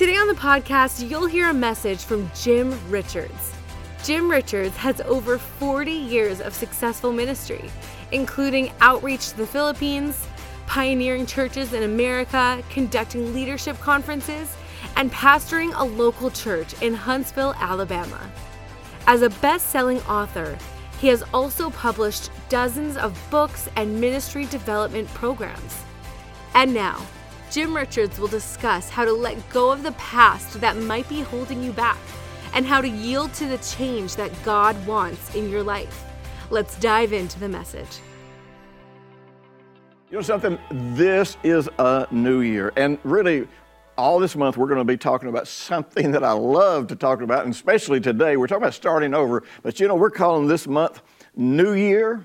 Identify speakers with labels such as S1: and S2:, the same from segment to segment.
S1: Today on the podcast, you'll hear a message from Jim Richards. Jim Richards has over 40 years of successful ministry, including outreach to the Philippines, pioneering churches in America, conducting leadership conferences, and pastoring a local church in Huntsville, Alabama. As a best selling author, he has also published dozens of books and ministry development programs. And now, Jim Richards will discuss how to let go of the past that might be holding you back and how to yield to the change that God wants in your life. Let's dive into the message.
S2: You know something? This is a new year. And really, all this month, we're going to be talking about something that I love to talk about, and especially today. We're talking about starting over. But you know, we're calling this month New Year,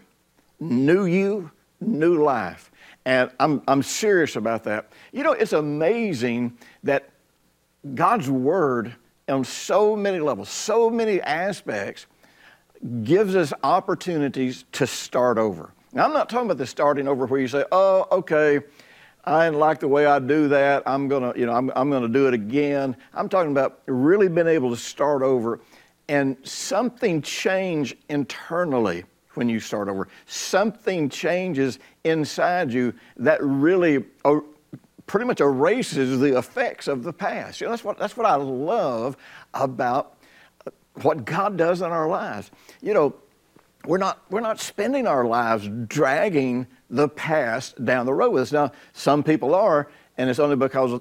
S2: New You, New Life. And I'm, I'm serious about that. You know, it's amazing that God's Word, on so many levels, so many aspects, gives us opportunities to start over. Now, I'm not talking about the starting over where you say, oh, okay, I didn't like the way I do that. I'm gonna, you know, I'm, I'm gonna do it again. I'm talking about really being able to start over and something change internally when you start over. Something changes inside you that really uh, pretty much erases the effects of the past. You know, that's what, that's what I love about what God does in our lives. You know, we're not, we're not spending our lives dragging the past down the road with us. Now, some people are, and it's only because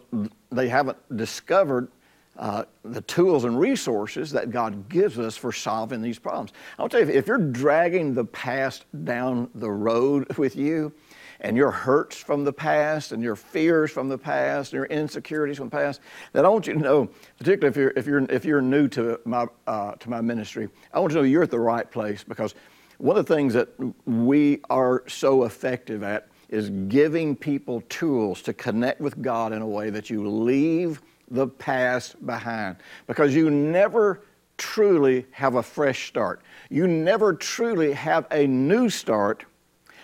S2: they haven't discovered uh, the tools and resources that God gives us for solving these problems. I'll tell you, if you're dragging the past down the road with you, and your hurts from the past, and your fears from the past, and your insecurities from the past, then I want you to know, particularly if you're if you're if you're new to my uh, to my ministry, I want you to know you're at the right place because one of the things that we are so effective at is giving people tools to connect with God in a way that you leave the past behind because you never truly have a fresh start. You never truly have a new start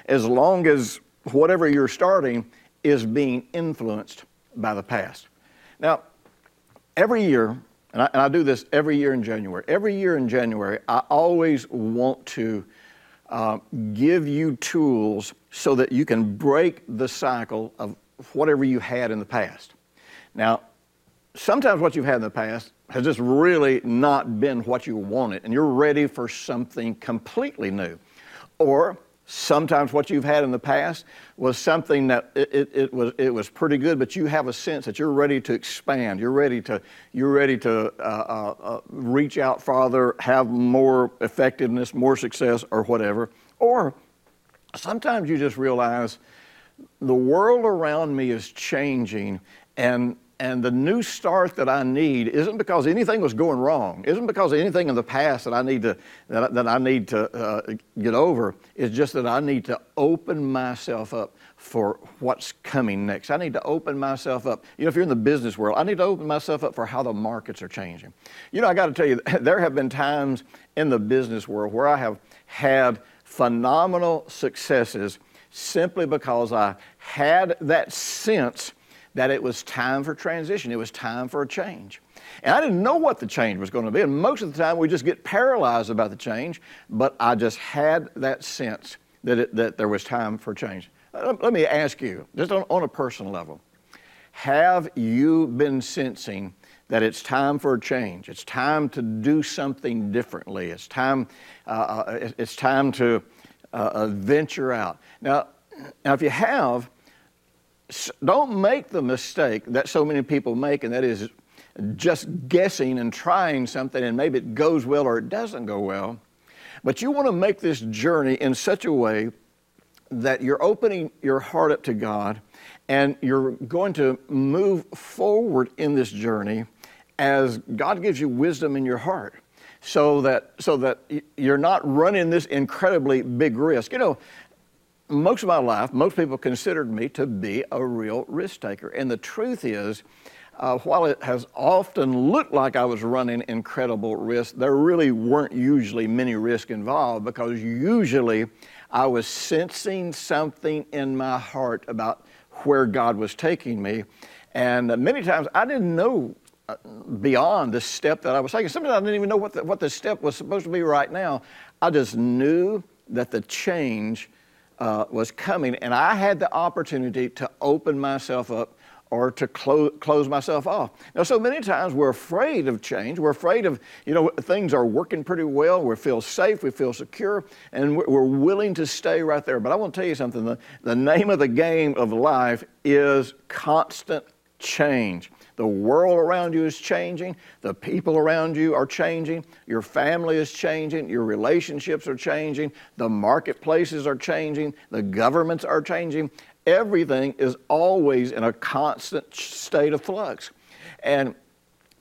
S2: as long as whatever you're starting is being influenced by the past. Now, every year, and I, and I, do this every year in January, every year in January, I always want to uh, give you tools so that you can break the cycle of whatever you had in the past. Now, sometimes what you've had in the past has just really not been what you wanted, and you're ready for something completely new. Or sometimes what you've had in the past was something that it, it, it, was, it was pretty good, but you have a sense that you're ready to expand. You're ready to, you're ready to uh, uh, uh, reach out farther, have more effectiveness, more success, or whatever. Or sometimes you just realize the world around me is changing and and the new start that I need isn't because anything was going wrong, isn't because of anything in the past that I need to that, that I need to uh, get over. It's just that I need to open myself up for what's coming next. I need to open myself up. You know, if you're in the business world, I need to open myself up for how the markets are changing. You know, I got to tell you, there have been times in the business world where I have had phenomenal successes simply because I had that sense that it was time for transition. It was time for a change. And I didn't know what the change was going to be. And most of the time we just get paralyzed about the change, but I just had that sense that, it, that there was time for change. Let me ask you, just on, on a personal level, have you been sensing that it's time for a change? It's time to do something differently. It's time, uh, uh it's time to uh, uh, venture out. Now, now, if you have, don't make the mistake that so many people make, and that is just guessing and trying something, and maybe it goes well or it doesn't go well. But you want to make this journey in such a way that you're opening your heart up to God and you're going to move forward in this journey as God gives you wisdom in your heart so that, so that you're not running this incredibly big risk. You know, most of my life, most people considered me to be a real risk taker. And the truth is, uh, while it has often looked like I was running incredible risks, there really weren't usually many risks involved because usually I was sensing something in my heart about where God was taking me. And many times I didn't know uh, beyond the step that I was taking. Sometimes I didn't even know what the, what the step was supposed to be right now. I just knew that the change uh, was coming, and I had the opportunity to open myself up or to close, close myself off. Now, so many times we're afraid of change. We're afraid of, you know, things are working pretty well. We feel safe, we feel secure, and we're willing to stay right there. But I want to tell you something the, the name of the game of life is constant change. The world around you is changing. The people around you are changing. Your family is changing. Your relationships are changing. The marketplaces are changing. The governments are changing. Everything is always in a constant state of flux. And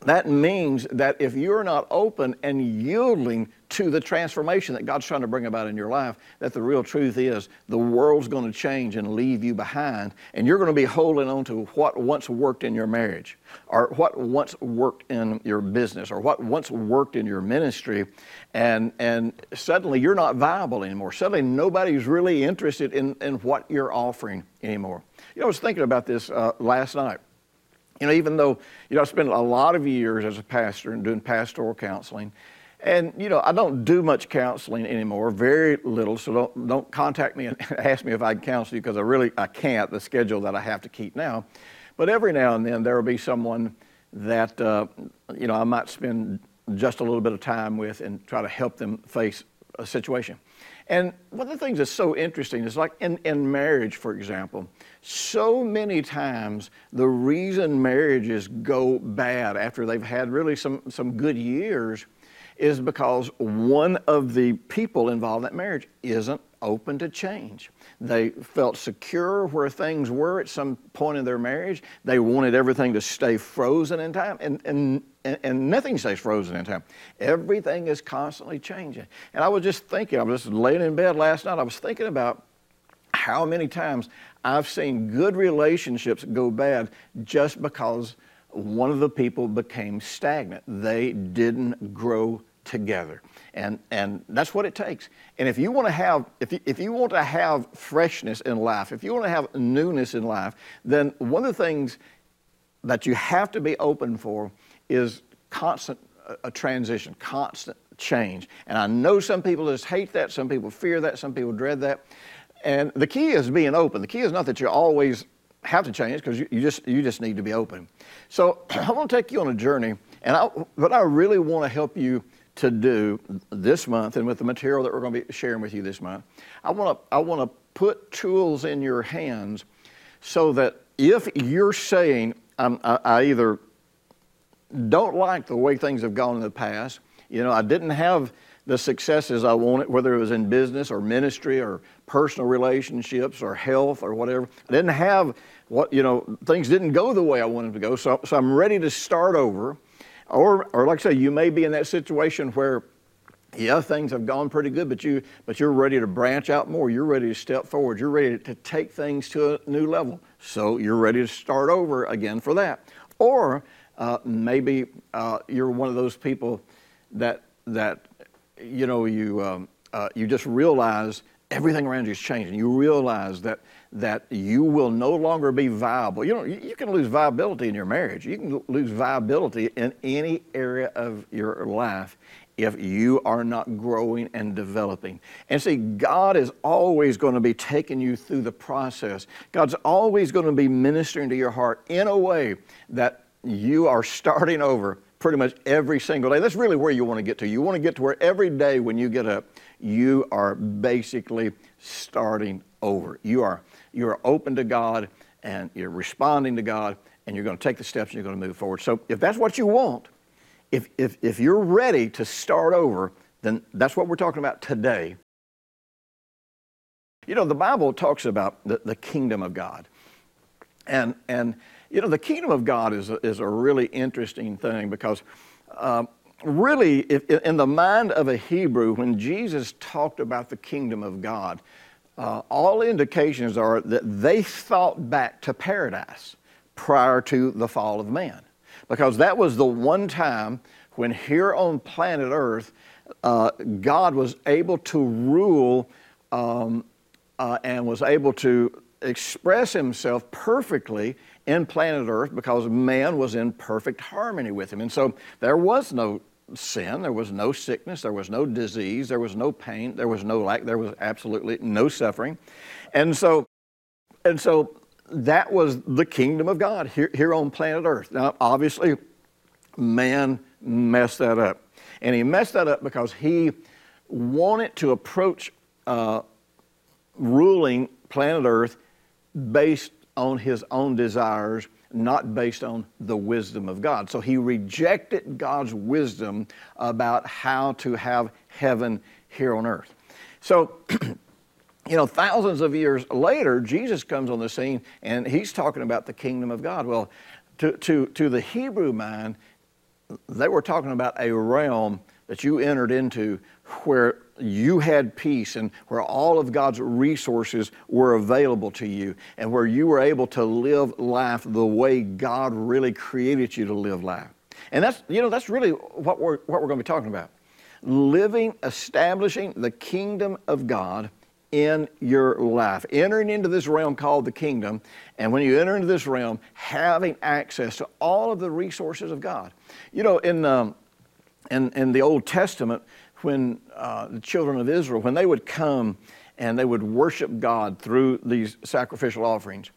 S2: that means that if you're not open and yielding to the transformation that God's trying to bring about in your life, that the real truth is the world's going to change and leave you behind, and you're going to be holding on to what once worked in your marriage, or what once worked in your business, or what once worked in your ministry, and, and suddenly you're not viable anymore. Suddenly nobody's really interested in, in what you're offering anymore. You know, I was thinking about this uh, last night. You know, even though, you know, I spent a lot of years as a pastor and doing pastoral counseling, and, you know, I don't do much counseling anymore, very little, so don't, don't contact me and ask me if I can counsel you because I really, I can't, the schedule that I have to keep now. But every now and then there will be someone that, uh, you know, I might spend just a little bit of time with and try to help them face a situation. And one of the things that's so interesting is like in, in marriage, for example, so many times the reason marriages go bad after they've had really some, some good years is because one of the people involved in that marriage isn't open to change. They felt secure where things were at some point in their marriage. They wanted everything to stay frozen in time, and, and, and nothing stays frozen in time. Everything is constantly changing. And I was just thinking, I was just laying in bed last night, I was thinking about how many times I've seen good relationships go bad just because one of the people became stagnant. They didn't grow together. And, and that's what it takes. And if you want to have, if you, if you want to have freshness in life, if you want to have newness in life, then one of the things that you have to be open for is constant uh, a transition, constant change. And I know some people just hate that, some people fear that, some people dread that. And the key is being open. The key is not that you always have to change because you, you, just you just need to be open. So I want to take you on a journey, and I, what I really want to help you to do this month and with the material that we're going to be sharing with you this month, I want to I want to put tools in your hands so that if you're saying I, I either don't like the way things have gone in the past, you know, I didn't have the successes I wanted, whether it was in business or ministry or personal relationships or health or whatever. I didn't have what, you know, things didn't go the way I wanted to go. So, so I'm ready to start over. Or, or like I say, you may be in that situation where, yeah, things have gone pretty good, but you, but you're ready to branch out more. You're ready to step forward. You're ready to take things to a new level. So you're ready to start over again for that. Or uh, maybe uh, you're one of those people that that you know you um, uh, you just realize everything around you is changing. You realize that that you will no longer be viable. You know, you can lose viability in your marriage. You can lose viability in any area of your life if you are not growing and developing. And see, God is always going to be taking you through the process. God's always going to be ministering to your heart in a way that you are starting over pretty much every single day. That's really where you want to get to. You want to get to where every day when you get up, you are basically starting over. You are you are open to God and you're responding to God and you're going to take the steps and you're going to move forward. So if that's what you want, if, if, if you're ready to start over, then that's what we're talking about today. You know, the Bible talks about the, the kingdom of God. And, and you know, the kingdom of God is a, is a really interesting thing because uh, really, if, in the mind of a Hebrew, when Jesus talked about the kingdom of God, uh, all indications are that they thought back to paradise prior to the fall of man. Because that was the one time when here on planet Earth, uh, God was able to rule um, uh, and was able to express himself perfectly in planet Earth because man was in perfect harmony with him. And so there was no sin, there was no sickness, there was no disease, there was no pain, there was no lack, there was absolutely no suffering. And so, and so that was the kingdom of God here, here on planet Earth. Now, obviously, man messed that up. And he messed that up because he wanted to approach uh, ruling planet Earth based on his own desires, not based on the wisdom of God. So he rejected God's wisdom about how to have heaven here on earth. So, you know, thousands of years later, Jesus comes on the scene and he's talking about the kingdom of God. Well, to, to, to the Hebrew mind, they were talking about a realm that you entered into where you had peace and where all of God's resources were available to you and where you were able to live life the way God really created you to live life. And that's, you know, that's really what we're, what we're going to be talking about. Living, establishing the kingdom of God in your life. Entering into this realm called the kingdom, and when you enter into this realm, having access to all of the resources of God. You know, in, um, in, in the Old Testament, when uh, the children of Israel, when they would come and they would worship God through these sacrificial offerings,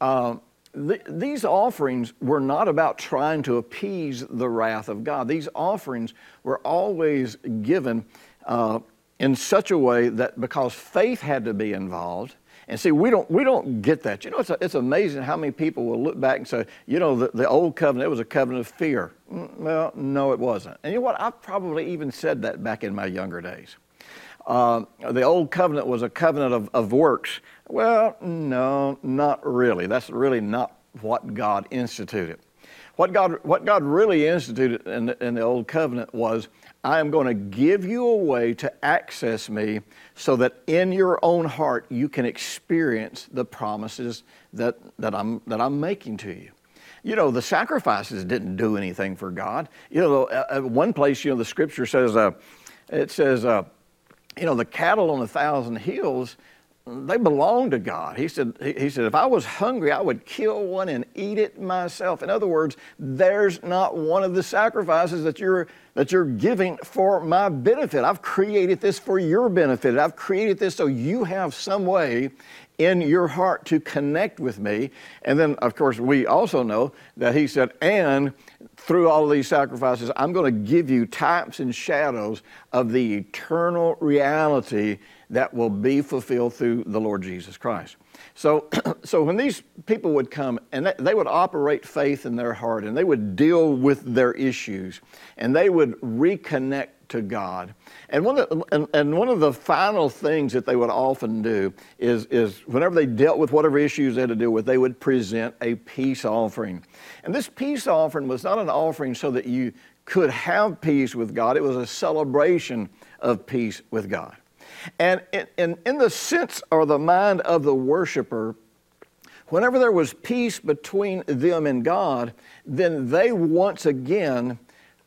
S2: uh, th- these offerings were not about trying to appease the wrath of God. These offerings were always given uh, in such a way that because faith had to be involved, and see, we don't, we don't get that. You know, it's, a, it's amazing how many people will look back and say, you know, the, the old covenant, it was a covenant of fear. Mm, well, no, it wasn't. And you know what? I probably even said that back in my younger days. Uh, the old covenant was a covenant of, of works. Well, no, not really. That's really not what God instituted. What God, what God really instituted in the, in the old covenant was I am going to give you a way to access me so that in your own heart you can experience the promises that, that, I'm, that I'm making to you. You know, the sacrifices didn't do anything for God. You know, at one place, you know, the scripture says, uh, it says, uh, you know, the cattle on a thousand hills, they belong to God. He said, he said, if I was hungry, I would kill one and eat it myself. In other words, there's not one of the sacrifices that you're, that you're giving for my benefit. I've created this for your benefit. I've created this so you have some way in your heart to connect with me. And then, of course, we also know that he said, and through all these sacrifices, I'm going to give you types and shadows of the eternal reality that will be fulfilled through the Lord Jesus Christ. So, so when these people would come and they would operate faith in their heart and they would deal with their issues and they would reconnect to God. And one, of the, and, and, one of the final things that they would often do is, is whenever they dealt with whatever issues they had to deal with, they would present a peace offering. And this peace offering was not an offering so that you could have peace with God, it was a celebration of peace with God. And in, in, in the sense or the mind of the worshiper, whenever there was peace between them and God, then they once again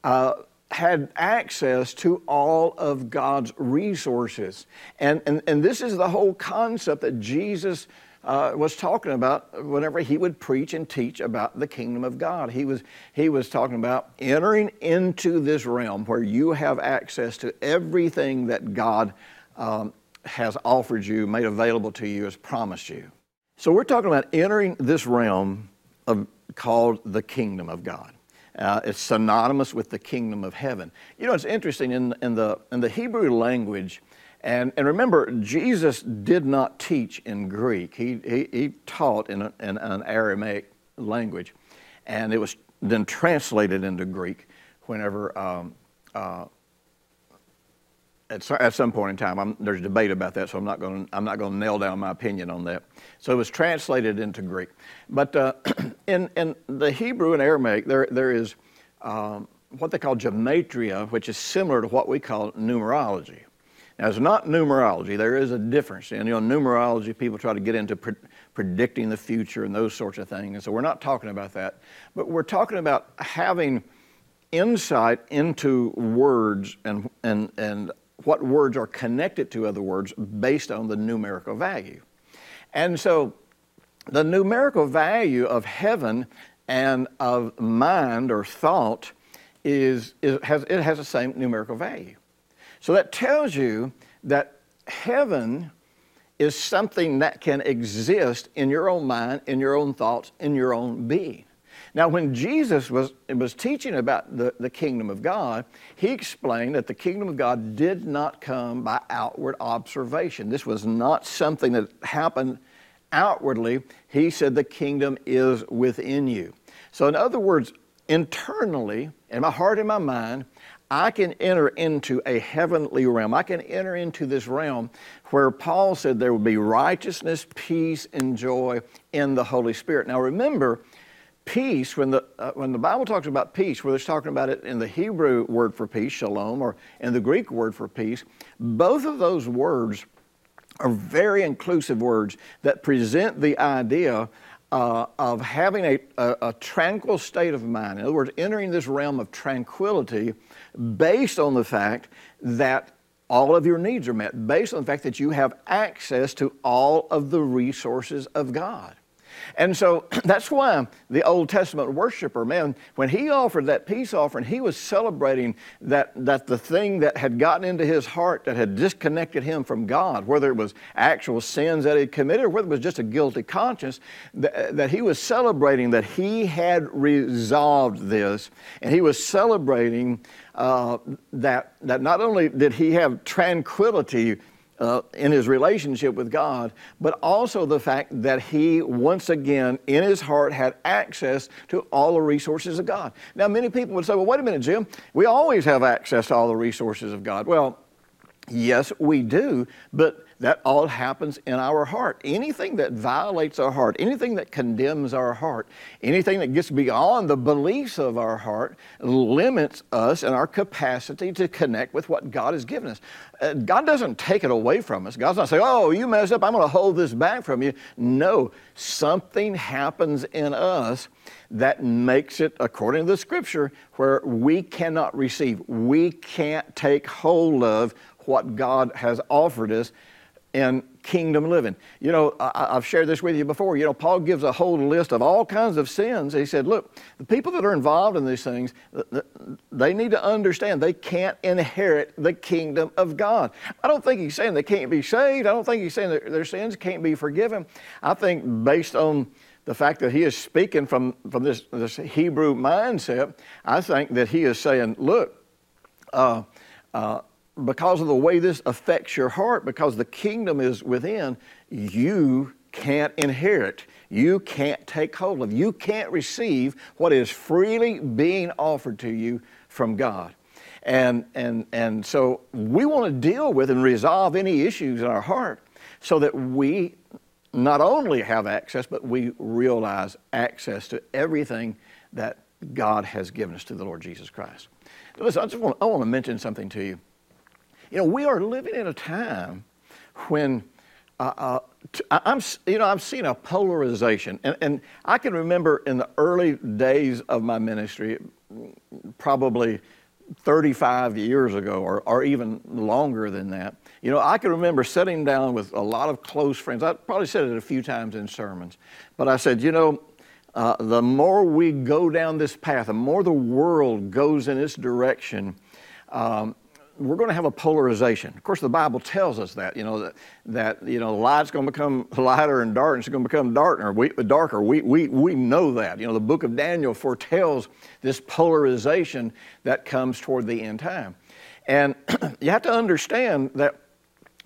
S2: uh, had access to all of God's resources. And, and, and this is the whole concept that Jesus uh, was talking about whenever he would preach and teach about the kingdom of God. He was, he was talking about entering into this realm where you have access to everything that God um, has offered you, made available to you, has promised you. So we're talking about entering this realm of, called the kingdom of God. Uh, it's synonymous with the kingdom of heaven. You know, it's interesting in, in, the, in the Hebrew language, and, and remember, Jesus did not teach in Greek. He, he, he taught in, a, in an Aramaic language, and it was then translated into Greek whenever um, uh, at, at some point in time. I'm, there's debate about that, so I'm not going I'm not going to nail down my opinion on that. So it was translated into Greek. But uh, in, in the Hebrew and Aramaic, there, there is um, what they call gematria, which is similar to what we call numerology. Now, it's not numerology. There is a difference. And, you know, numerology, people try to get into pre- predicting the future and those sorts of things. And so we're not talking about that. But we're talking about having insight into words and, and, and what words are connected to other words based on the numerical value. And so the numerical value of heaven and of mind or thought is, is has, it has the same numerical value. So that tells you that heaven is something that can exist in your own mind, in your own thoughts, in your own being. Now, when Jesus was, was teaching about the, the kingdom of God, he explained that the kingdom of God did not come by outward observation. This was not something that happened outwardly. He said the kingdom is within you. So, in other words, internally, in my heart and my mind, I can enter into a heavenly realm. I can enter into this realm where Paul said there will be righteousness, peace, and joy in the Holy Spirit. Now remember, peace, when the, uh, when the Bible talks about peace, whether it's talking about it in the Hebrew word for peace, shalom, or in the Greek word for peace, both of those words are very inclusive words that present the idea uh, of having a, a, a, tranquil state of mind. In other words, entering this realm of tranquility based on the fact that all of your needs are met, based on the fact that you have access to all of the resources of God. And so that's why the Old Testament worshiper, man, when he offered that peace offering, he was celebrating that, that the thing that had gotten into his heart that had disconnected him from God, whether it was actual sins that he committed or whether it was just a guilty conscience, that, that he was celebrating that he had resolved this. And he was celebrating uh, that, that not only did he have tranquility uh, in his relationship with God, but also the fact that he once again in his heart had access to all the resources of God. Now, many people would say, well, wait a minute, Jim, we always have access to all the resources of God. Well, yes, we do, but that all happens in our heart. Anything that violates our heart, anything that condemns our heart, anything that gets beyond the beliefs of our heart limits us and our capacity to connect with what God has given us. Uh, God doesn't take it away from us. God's not saying, oh, you messed up, I'm going to hold this back from you. No, something happens in us that makes it, according to the scripture, where we cannot receive. We can't take hold of what God has offered us in kingdom living. You know, I, have shared this with you before. You know, Paul gives a whole list of all kinds of sins. He said, look, the people that are involved in these things, they need to understand they can't inherit the kingdom of God. I don't think he's saying they can't be saved. I don't think he's saying their sins can't be forgiven. I think based on the fact that he is speaking from, from this, this Hebrew mindset, I think that he is saying, look, uh, uh, because of the way this affects your heart, because the kingdom is within, you can't inherit. You can't take hold of. You can't receive what is freely being offered to you from God. And, and, and so we want to deal with and resolve any issues in our heart so that we not only have access, but we realize access to everything that God has given us to the Lord Jesus Christ. Listen, I just want, I want to mention something to you. You know, we are living in a time when uh, uh, I'm, you know, I've seen a polarization, and, and I can remember in the early days of my ministry, probably 35 years ago, or, or even longer than that. You know, I can remember sitting down with a lot of close friends. I probably said it a few times in sermons, but I said, you know, uh, the more we go down this path, the more the world goes in this direction, um, we're going to have a polarization. Of course, the Bible tells us that, you know, that, that you know, light's going to become lighter and darkness is going to become darker. We, darker. We, we, we know that. You know, the book of Daniel foretells this polarization that comes toward the end time. And you have to understand that,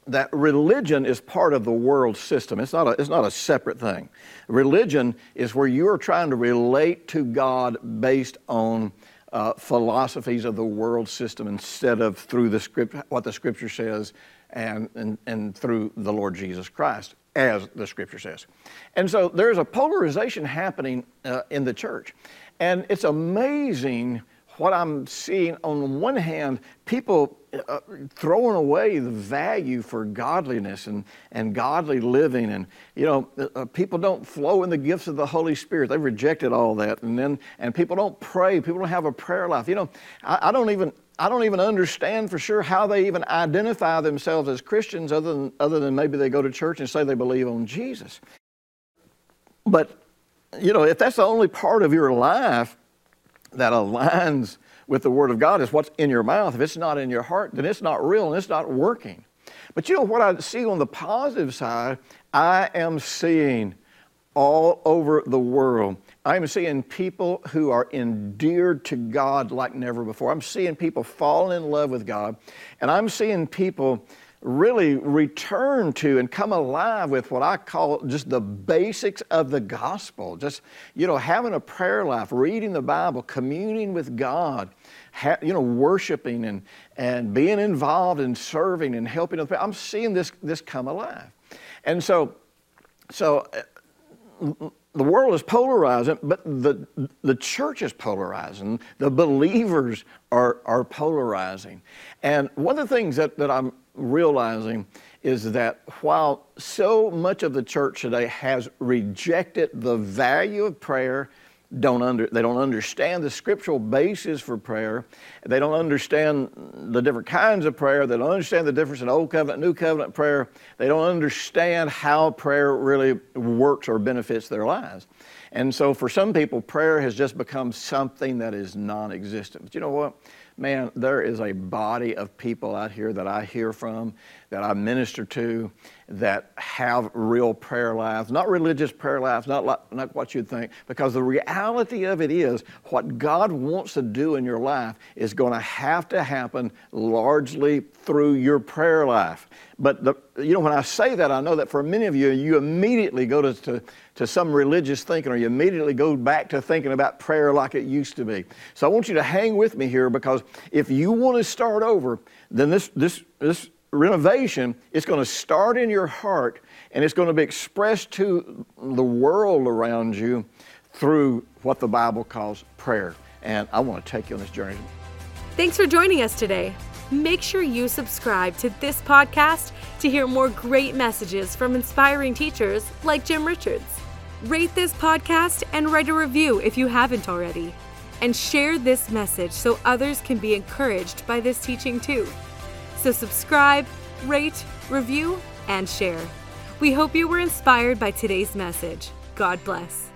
S2: that religion is part of the world system. It's not, a, it's not a separate thing. Religion is where you're trying to relate to God based on uh, philosophies of the world system instead of through the script, what the Scripture says and, and, and through the Lord Jesus Christ, as the Scripture says. And so there's a polarization happening uh, in the church. And it's amazing what I'm seeing on the one hand, people uh, throwing away the value for godliness and, and godly living. And, you know, uh, uh, people don't flow in the gifts of the Holy Spirit. They've rejected all that. And then, and people don't pray. People don't have a prayer life. You know, I, I don't even, I don't even understand for sure how they even identify themselves as Christians other than, other than maybe they go to church and say they believe on Jesus. But, you know, if that's the only part of your life that aligns with the Word of God is what's in your mouth. If it's not in your heart, then it's not real and it's not working. But you know what I see on the positive side? I am seeing all over the world. I'm seeing people who are endeared to God like never before. I'm seeing people fall in love with God, and I'm seeing people really return to and come alive with what I call just the basics of the gospel. Just, you know, having a prayer life, reading the Bible, communing with God, ha- you know, worshiping and, and being involved in serving and helping other people. I'm seeing this, this come alive. And so, so uh, the world is polarizing, but the, the church is polarizing. The believers are, are polarizing. And one of the things that, that I'm realizing is that while so much of the church today has rejected the value of prayer, don't under, they don't understand the scriptural basis for prayer. They don't understand the different kinds of prayer. They don't understand the difference in Old Covenant, New Covenant prayer. They don't understand how prayer really works or benefits their lives. And so for some people, prayer has just become something that is non existent. But you know what? man, there is a body of people out here that I hear from, that I minister to, that have real prayer lives, not religious prayer lives, not, like, not what you'd think, because the reality of it is what God wants to do in your life is going to have to happen largely through your prayer life. But the, you know, when I say that, I know that for many of you, you immediately go to, to, to some religious thinking or you immediately go back to thinking about prayer like it used to be. So I want you to hang with me here because if you want to start over, then this, this, this renovation is going to start in your heart and it's going to be expressed to the world around you through what the Bible calls prayer. And I want to take you on this journey.
S1: Thanks for joining us today. Make sure you subscribe to this podcast to hear more great messages from inspiring teachers like Jim Richards. Rate this podcast and write a review if you haven't already. And share this message so others can be encouraged by this teaching too. So subscribe, rate, review, and share. We hope you were inspired by today's message. God bless.